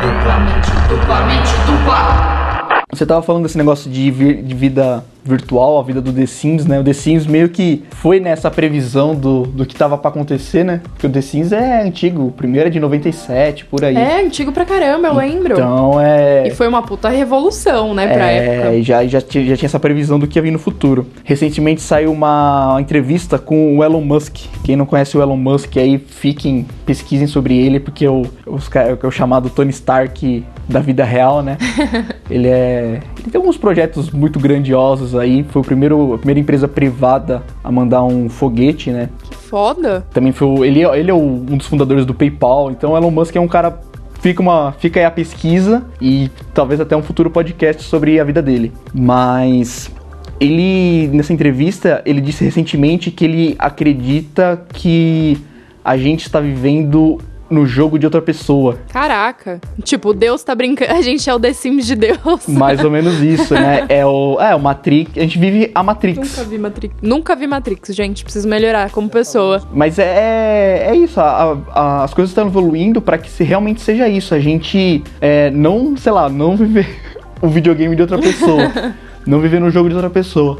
Duplamente, duplamente, dupla. Você tava falando desse negócio de, vir, de vida virtual, a vida do The Sims, né? O The Sims meio que foi nessa previsão do, do que tava para acontecer, né? Porque o The Sims é antigo, o primeiro é de 97, por aí. É, antigo pra caramba, eu lembro. Então é. E foi uma puta revolução, né, pra é, época. É, já, já, já tinha essa previsão do que ia vir no futuro. Recentemente saiu uma entrevista com o Elon Musk. Quem não conhece o Elon Musk aí, fiquem, pesquisem sobre ele, porque o, os, é o chamado Tony Stark da vida real, né? ele é. Ele tem alguns projetos muito grandiosos aí. Foi o primeiro, a primeira empresa privada a mandar um foguete, né? Que foda! Também foi. Ele, ele é o, um dos fundadores do PayPal. Então Elon Musk é um cara fica, uma, fica aí a pesquisa e talvez até um futuro podcast sobre a vida dele. Mas ele, nessa entrevista, ele disse recentemente que ele acredita que a gente está vivendo no jogo de outra pessoa. Caraca. Tipo, Deus tá brincando. A gente é o The Sims de Deus. Mais ou menos isso, né? É o, é, o Matrix. A gente vive a Matrix. Nunca vi Matrix. Nunca vi Matrix, gente. Preciso melhorar como pessoa. Mas é, é isso. A, a, as coisas estão evoluindo para que se realmente seja isso. A gente é, não, sei lá, não viver o videogame de outra pessoa. não viver no jogo de outra pessoa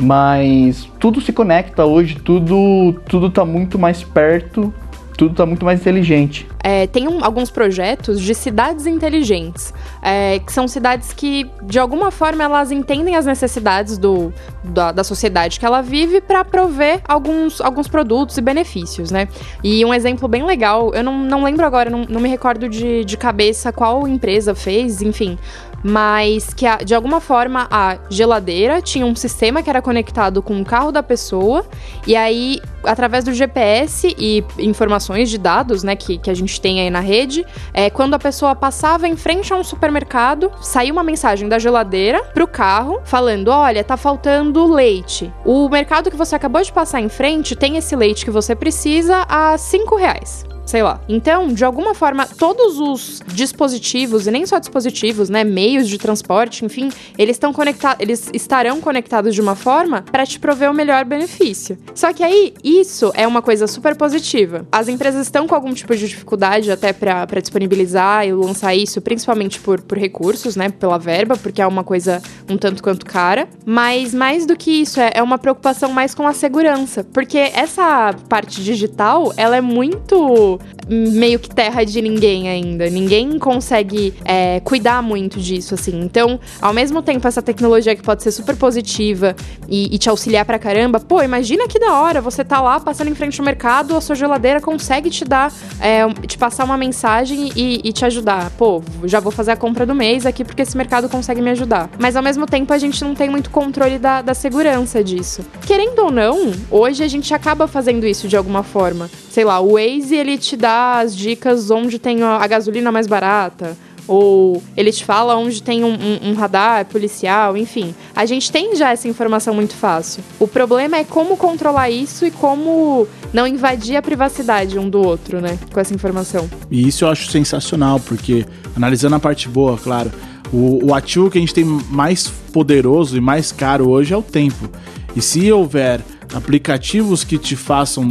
mas tudo se conecta hoje, tudo tudo tá muito mais perto tudo está muito mais inteligente. É, tem um, alguns projetos de cidades inteligentes, é, que são cidades que, de alguma forma, elas entendem as necessidades do, da, da sociedade que ela vive para prover alguns, alguns produtos e benefícios, né? E um exemplo bem legal, eu não, não lembro agora, não, não me recordo de, de cabeça qual empresa fez, enfim, mas que de alguma forma a geladeira tinha um sistema que era conectado com o carro da pessoa e aí através do GPS e informações de dados, né, que, que a gente tem aí na rede, é, quando a pessoa passava em frente a um supermercado, saía uma mensagem da geladeira pro carro falando: olha, tá faltando leite. O mercado que você acabou de passar em frente tem esse leite que você precisa a 5 reais sei lá. Então, de alguma forma, todos os dispositivos, e nem só dispositivos, né, meios de transporte, enfim, eles estão conectados, eles estarão conectados de uma forma para te prover o melhor benefício. Só que aí, isso é uma coisa super positiva. As empresas estão com algum tipo de dificuldade até para disponibilizar e lançar isso, principalmente por, por recursos, né, pela verba, porque é uma coisa um tanto quanto cara. Mas mais do que isso, é, é uma preocupação mais com a segurança, porque essa parte digital, ela é muito meio que terra de ninguém ainda. Ninguém consegue é, cuidar muito disso, assim. Então, ao mesmo tempo, essa tecnologia que pode ser super positiva e, e te auxiliar pra caramba, pô, imagina que da hora você tá lá passando em frente ao mercado, a sua geladeira consegue te dar, é, te passar uma mensagem e, e te ajudar. Pô, já vou fazer a compra do mês aqui porque esse mercado consegue me ajudar. Mas ao mesmo tempo, a gente não tem muito controle da, da segurança disso. Querendo ou não, hoje a gente acaba fazendo isso de alguma forma. Sei lá, o Waze ele te dá as dicas onde tem a gasolina mais barata ou ele te fala onde tem um, um, um, radar policial, enfim. A gente tem já essa informação muito fácil. O problema é como controlar isso e como não invadir a privacidade um do outro, né? Com essa informação. E isso eu acho sensacional, porque analisando a parte boa, claro, o, o ativo que a gente tem mais poderoso e mais caro hoje é o tempo. E se houver aplicativos que te façam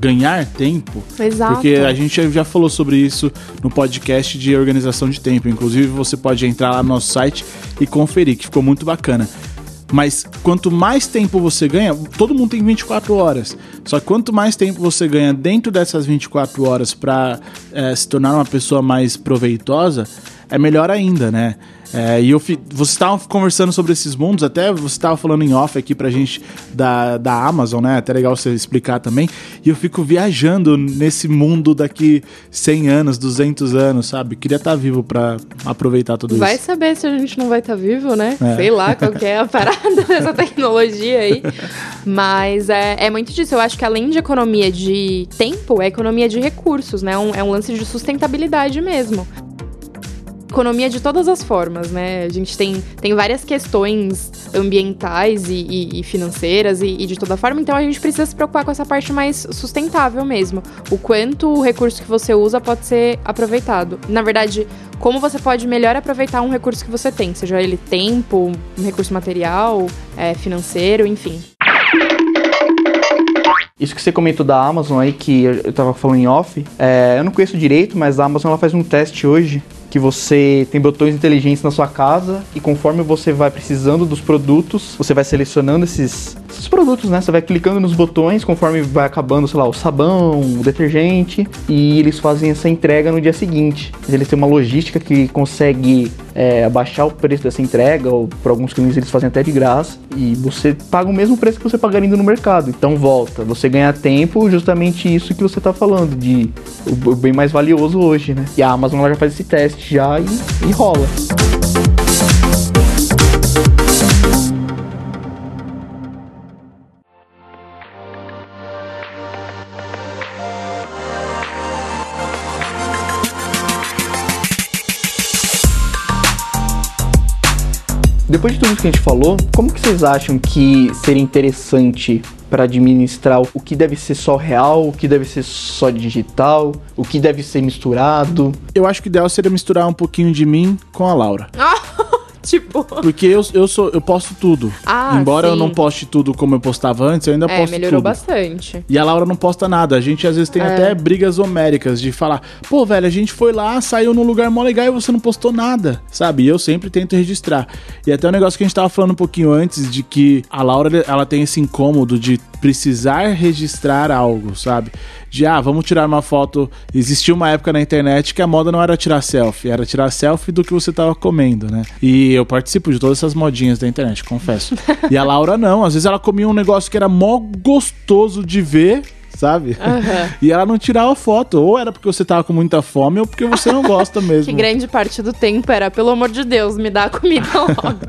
ganhar tempo. Exato. Porque a gente já falou sobre isso no podcast de organização de tempo. Inclusive, você pode entrar lá no nosso site e conferir, que ficou muito bacana. Mas quanto mais tempo você ganha, todo mundo tem 24 horas. Só que quanto mais tempo você ganha dentro dessas 24 horas para é, se tornar uma pessoa mais proveitosa, é melhor ainda, né? É, e eu fi, você estava conversando sobre esses mundos, até você estava falando em off aqui pra gente da, da Amazon, né? Até legal você explicar também. E eu fico viajando nesse mundo daqui 100 anos, 200 anos, sabe? Queria estar tá vivo para aproveitar tudo vai isso. Vai saber se a gente não vai estar tá vivo, né? É. Sei lá qual que é a parada dessa tecnologia aí. Mas é, é muito disso. Eu acho que além de economia de tempo, é economia de recursos, né? Um, é um lance de sustentabilidade mesmo economia de todas as formas, né? A gente tem, tem várias questões ambientais e, e, e financeiras e, e, de toda forma, então a gente precisa se preocupar com essa parte mais sustentável mesmo. O quanto o recurso que você usa pode ser aproveitado. Na verdade, como você pode melhor aproveitar um recurso que você tem, seja ele tempo, um recurso material, é, financeiro, enfim. Isso que você comentou da Amazon aí, que eu tava falando em off, é, eu não conheço direito, mas a Amazon ela faz um teste hoje que você tem botões inteligentes na sua casa e conforme você vai precisando dos produtos, você vai selecionando esses, esses produtos, né? Você vai clicando nos botões conforme vai acabando, sei lá, o sabão, o detergente e eles fazem essa entrega no dia seguinte. Eles têm uma logística que consegue é, abaixar o preço dessa entrega, ou por alguns clientes eles fazem até de graça, e você paga o mesmo preço que você pagaria indo no mercado. Então volta, você ganha tempo, justamente isso que você está falando, de o bem mais valioso hoje, né? E a Amazon ela já faz esse teste já e, e rola. Depois de tudo que a gente falou, como que vocês acham que seria interessante para administrar o que deve ser só real, o que deve ser só digital, o que deve ser misturado? Eu acho que o ideal seria misturar um pouquinho de mim com a Laura. tipo. Porque eu, eu sou eu posto tudo. Ah, Embora sim. eu não poste tudo como eu postava antes, eu ainda é, posto melhorou tudo. bastante. E a Laura não posta nada. A gente às vezes tem é. até brigas homéricas de falar: "Pô, velho, a gente foi lá, saiu num lugar mó legal e você não postou nada", sabe? E eu sempre tento registrar. E até o um negócio que a gente tava falando um pouquinho antes de que a Laura ela tem esse incômodo de precisar registrar algo, sabe? De ah, vamos tirar uma foto. Existia uma época na internet que a moda não era tirar selfie, era tirar selfie do que você tava comendo, né? E eu participo de todas essas modinhas da internet, confesso. E a Laura não, às vezes ela comia um negócio que era mó gostoso de ver sabe? Uhum. E ela não tirava foto. Ou era porque você tava com muita fome ou porque você não gosta mesmo. que grande parte do tempo era, pelo amor de Deus, me dá a comida logo.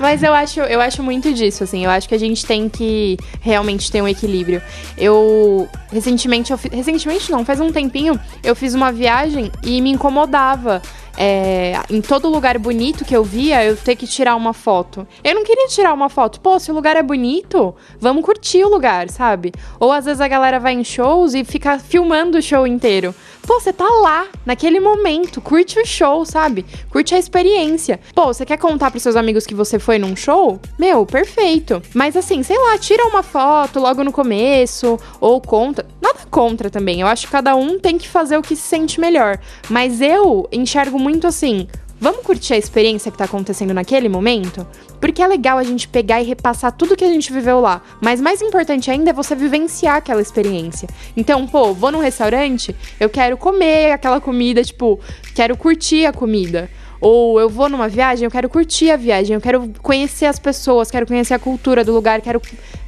Mas eu acho, eu acho muito disso, assim. Eu acho que a gente tem que realmente ter um equilíbrio. Eu, recentemente, eu, recentemente não, faz um tempinho, eu fiz uma viagem e me incomodava é, em todo lugar bonito que eu via, eu ter que tirar uma foto. Eu não queria tirar uma foto. Pô, se o lugar é bonito, vamos curtir o lugar, sabe? Ou às vezes a galera vai em shows e fica filmando o show inteiro. Pô, você tá lá, naquele momento, curte o show, sabe? Curte a experiência. Pô, você quer contar pros seus amigos que você foi num show? Meu, perfeito. Mas assim, sei lá, tira uma foto logo no começo, ou conta. Nada contra também. Eu acho que cada um tem que fazer o que se sente melhor. Mas eu enxergo muito assim vamos curtir a experiência que tá acontecendo naquele momento? Porque é legal a gente pegar e repassar tudo que a gente viveu lá. Mas mais importante ainda é você vivenciar aquela experiência. Então, pô, vou num restaurante, eu quero comer aquela comida, tipo, quero curtir a comida. Ou eu vou numa viagem, eu quero curtir a viagem, eu quero conhecer as pessoas, quero conhecer a cultura do lugar, quero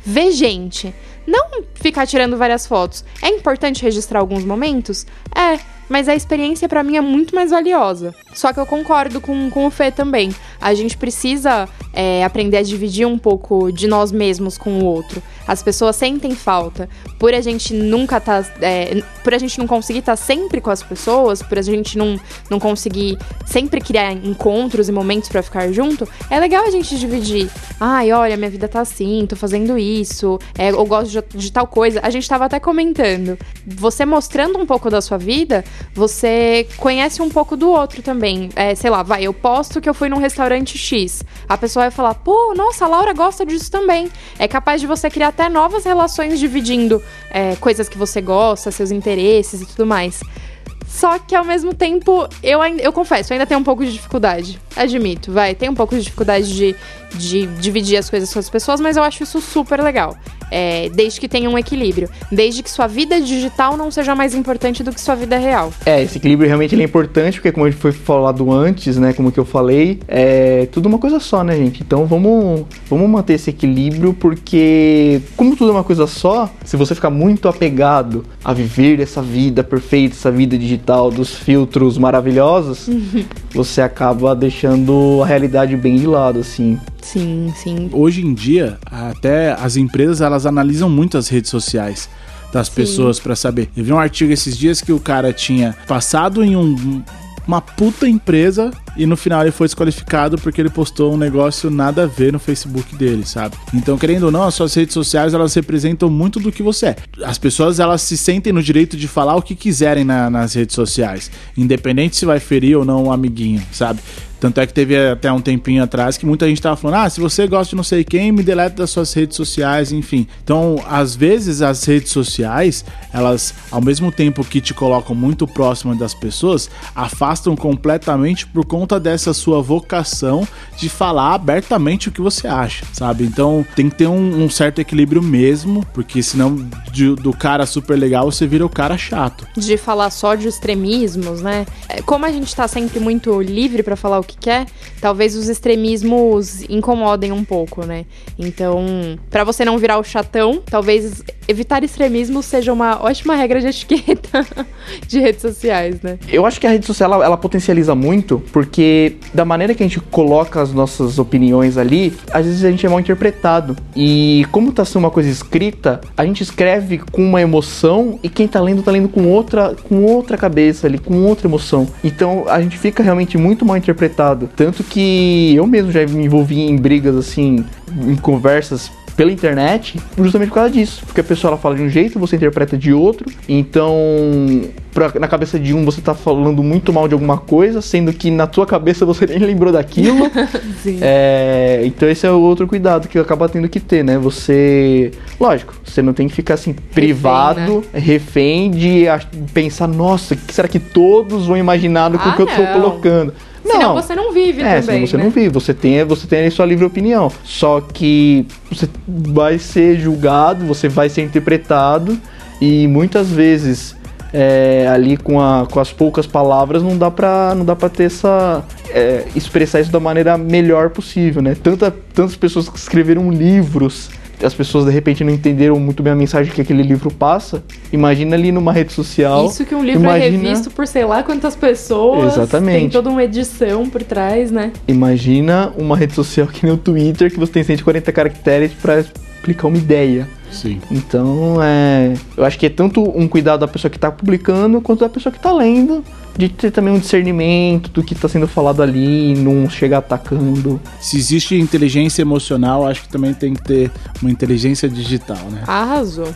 ver gente. Não ficar tirando várias fotos. É importante registrar alguns momentos? É, mas a experiência para mim é muito mais valiosa. Só que eu concordo com, com o Fê também. A gente precisa é, aprender a dividir um pouco de nós mesmos com o outro. As pessoas sentem falta. Por a gente nunca tá. É, por a gente não conseguir estar tá sempre com as pessoas, por a gente não, não conseguir sempre criar encontros e momentos para ficar junto, é legal a gente dividir. Ai, olha, minha vida tá assim, tô fazendo isso, é, eu gosto de, de tal coisa. A gente tava até comentando. Você mostrando um pouco da sua vida, você conhece um pouco do outro também. É, sei lá, vai, eu posto que eu fui num restaurante X. A pessoa vai falar, pô, nossa, a Laura gosta disso também. É capaz de você criar até novas relações dividindo é, coisas que você gosta, seus interesses e tudo mais. Só que ao mesmo tempo, eu, eu confesso, eu ainda tenho um pouco de dificuldade. Admito, vai, tem um pouco de dificuldade de, de dividir as coisas com as pessoas, mas eu acho isso super legal. É, desde que tenha um equilíbrio. Desde que sua vida digital não seja mais importante do que sua vida real. É, esse equilíbrio realmente é importante, porque como a gente foi falado antes, né? Como que eu falei, é tudo uma coisa só, né, gente? Então vamos, vamos manter esse equilíbrio, porque como tudo é uma coisa só, se você ficar muito apegado a viver essa vida perfeita, essa vida digital dos filtros maravilhosos, você acaba deixando a realidade bem de lado, assim. Sim, sim. Hoje em dia, até as empresas elas analisam muito as redes sociais das sim. pessoas para saber. Eu vi um artigo esses dias que o cara tinha passado em um, uma puta empresa e no final ele foi desqualificado porque ele postou um negócio nada a ver no Facebook dele, sabe? Então, querendo ou não, as suas redes sociais elas representam muito do que você é. As pessoas elas se sentem no direito de falar o que quiserem na, nas redes sociais, independente se vai ferir ou não um amiguinho, sabe? Tanto é que teve até um tempinho atrás que muita gente tava falando: ah, se você gosta de não sei quem, me deleta das suas redes sociais, enfim. Então, às vezes, as redes sociais, elas, ao mesmo tempo que te colocam muito próximo das pessoas, afastam completamente por conta dessa sua vocação de falar abertamente o que você acha, sabe? Então, tem que ter um, um certo equilíbrio mesmo, porque senão de, do cara super legal você vira o cara chato. De falar só de extremismos, né? É, como a gente tá sempre muito livre para falar o que quer, talvez os extremismos incomodem um pouco, né? Então, para você não virar o chatão, talvez evitar extremismo seja uma ótima regra de etiqueta de redes sociais, né? Eu acho que a rede social ela, ela, potencializa muito, porque da maneira que a gente coloca as nossas opiniões ali, às vezes a gente é mal interpretado. E como tá sendo uma coisa escrita, a gente escreve com uma emoção e quem tá lendo tá lendo com outra, com outra cabeça ali, com outra emoção. Então a gente fica realmente muito mal interpretado. Tanto que eu mesmo já me envolvi em brigas assim, em conversas pela internet, justamente por causa disso. Porque a pessoa ela fala de um jeito, você interpreta de outro. Então, pra, na cabeça de um você tá falando muito mal de alguma coisa, sendo que na tua cabeça você nem lembrou daquilo. é, então esse é o outro cuidado que acaba tendo que ter, né? Você. Lógico, você não tem que ficar assim, privado, refém, né? refém de pensar, nossa, o que será que todos vão imaginar do ah, que eu tô colocando? Não. Senão você não vive é, também. Senão você né? não vive. Você tem, você tem a sua livre opinião. Só que você vai ser julgado, você vai ser interpretado e muitas vezes é, ali com, a, com as poucas palavras não dá pra, não dá pra ter essa. É, expressar isso da maneira melhor possível, né? Tanta, tantas pessoas que escreveram livros as pessoas de repente não entenderam muito bem a mensagem que aquele livro passa. Imagina ali numa rede social. Isso que um livro é imagina... é revisto por sei lá quantas pessoas. Exatamente. Tem toda uma edição por trás, né? Imagina uma rede social que nem o Twitter, que você tem 140 caracteres para explicar uma ideia. Sim. Então, é, eu acho que é tanto um cuidado da pessoa que está publicando quanto da pessoa que está lendo de ter também um discernimento do que está sendo falado ali, não chegar atacando. Se existe inteligência emocional, acho que também tem que ter uma inteligência digital, né? Arrasou.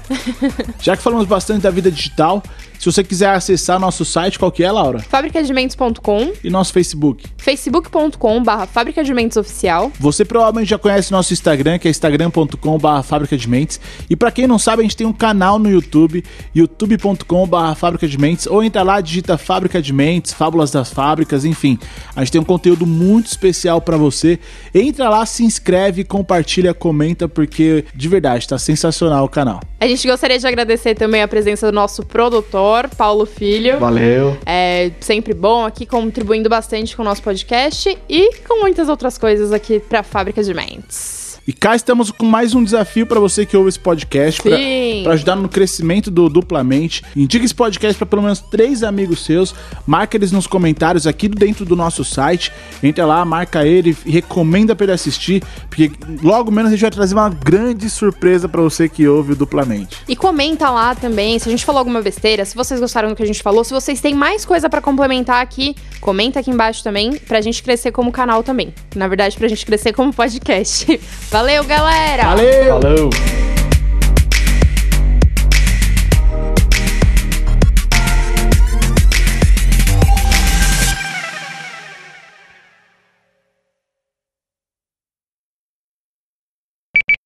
Já que falamos bastante da vida digital, se você quiser acessar nosso site, qual que é, Laura? fabricadementes.com e nosso Facebook? facebook.com barra Fábrica de Mentes Oficial. Você provavelmente já conhece nosso Instagram, que é instagram.com barra Fábrica de Mentes. E para quem não sabe, a gente tem um canal no YouTube, youtube.com barra Fábrica de Mentes, ou entra lá, digita Fábrica de Mentes, Fábulas das Fábricas, enfim. A gente tem um conteúdo muito especial para você. Entra lá, se inscreve, compartilha, comenta, porque de verdade tá sensacional o canal. A gente gostaria de agradecer também a presença do nosso produtor, Paulo Filho. Valeu. É sempre bom aqui, contribuindo bastante com o nosso podcast e com muitas outras coisas aqui para a Fábrica de Mentes. E cá estamos com mais um desafio para você que ouve esse podcast, para ajudar no crescimento do Duplamente. Indique esse podcast para pelo menos três amigos seus, marca eles nos comentários aqui dentro do nosso site. Entra lá, marca ele e recomenda para ele assistir, porque logo menos a gente vai trazer uma grande surpresa para você que ouve o Duplamente. E comenta lá também se a gente falou alguma besteira, se vocês gostaram do que a gente falou, se vocês têm mais coisa para complementar aqui, comenta aqui embaixo também, pra gente crescer como canal também. Na verdade, pra gente crescer como podcast. Valeu, galera! Valeu! Falou!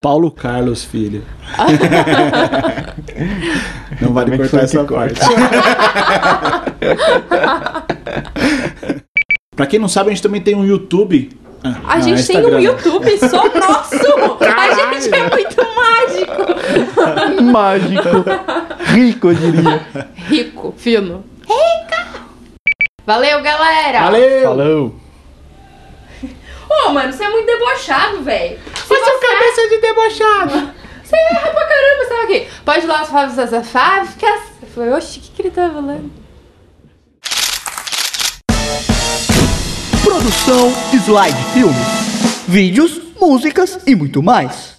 Paulo Carlos, filho. Não vale é cortar essa parte. pra quem não sabe, a gente também tem um YouTube a ah, gente tem um YouTube só nosso! A gente é muito mágico! mágico! Rico, eu diria. Rico, fino. Rica! Valeu, galera! Valeu! Falou! Ô, oh, mano, você é muito debochado, velho. Você é você... cabeça de debochado! Você erra pra caramba, você tá aqui. Pode ir lá as fábricas. Eu falei, oxe, o que, que ele tá falando? Produção Slide Filmes. Vídeos, músicas e muito mais.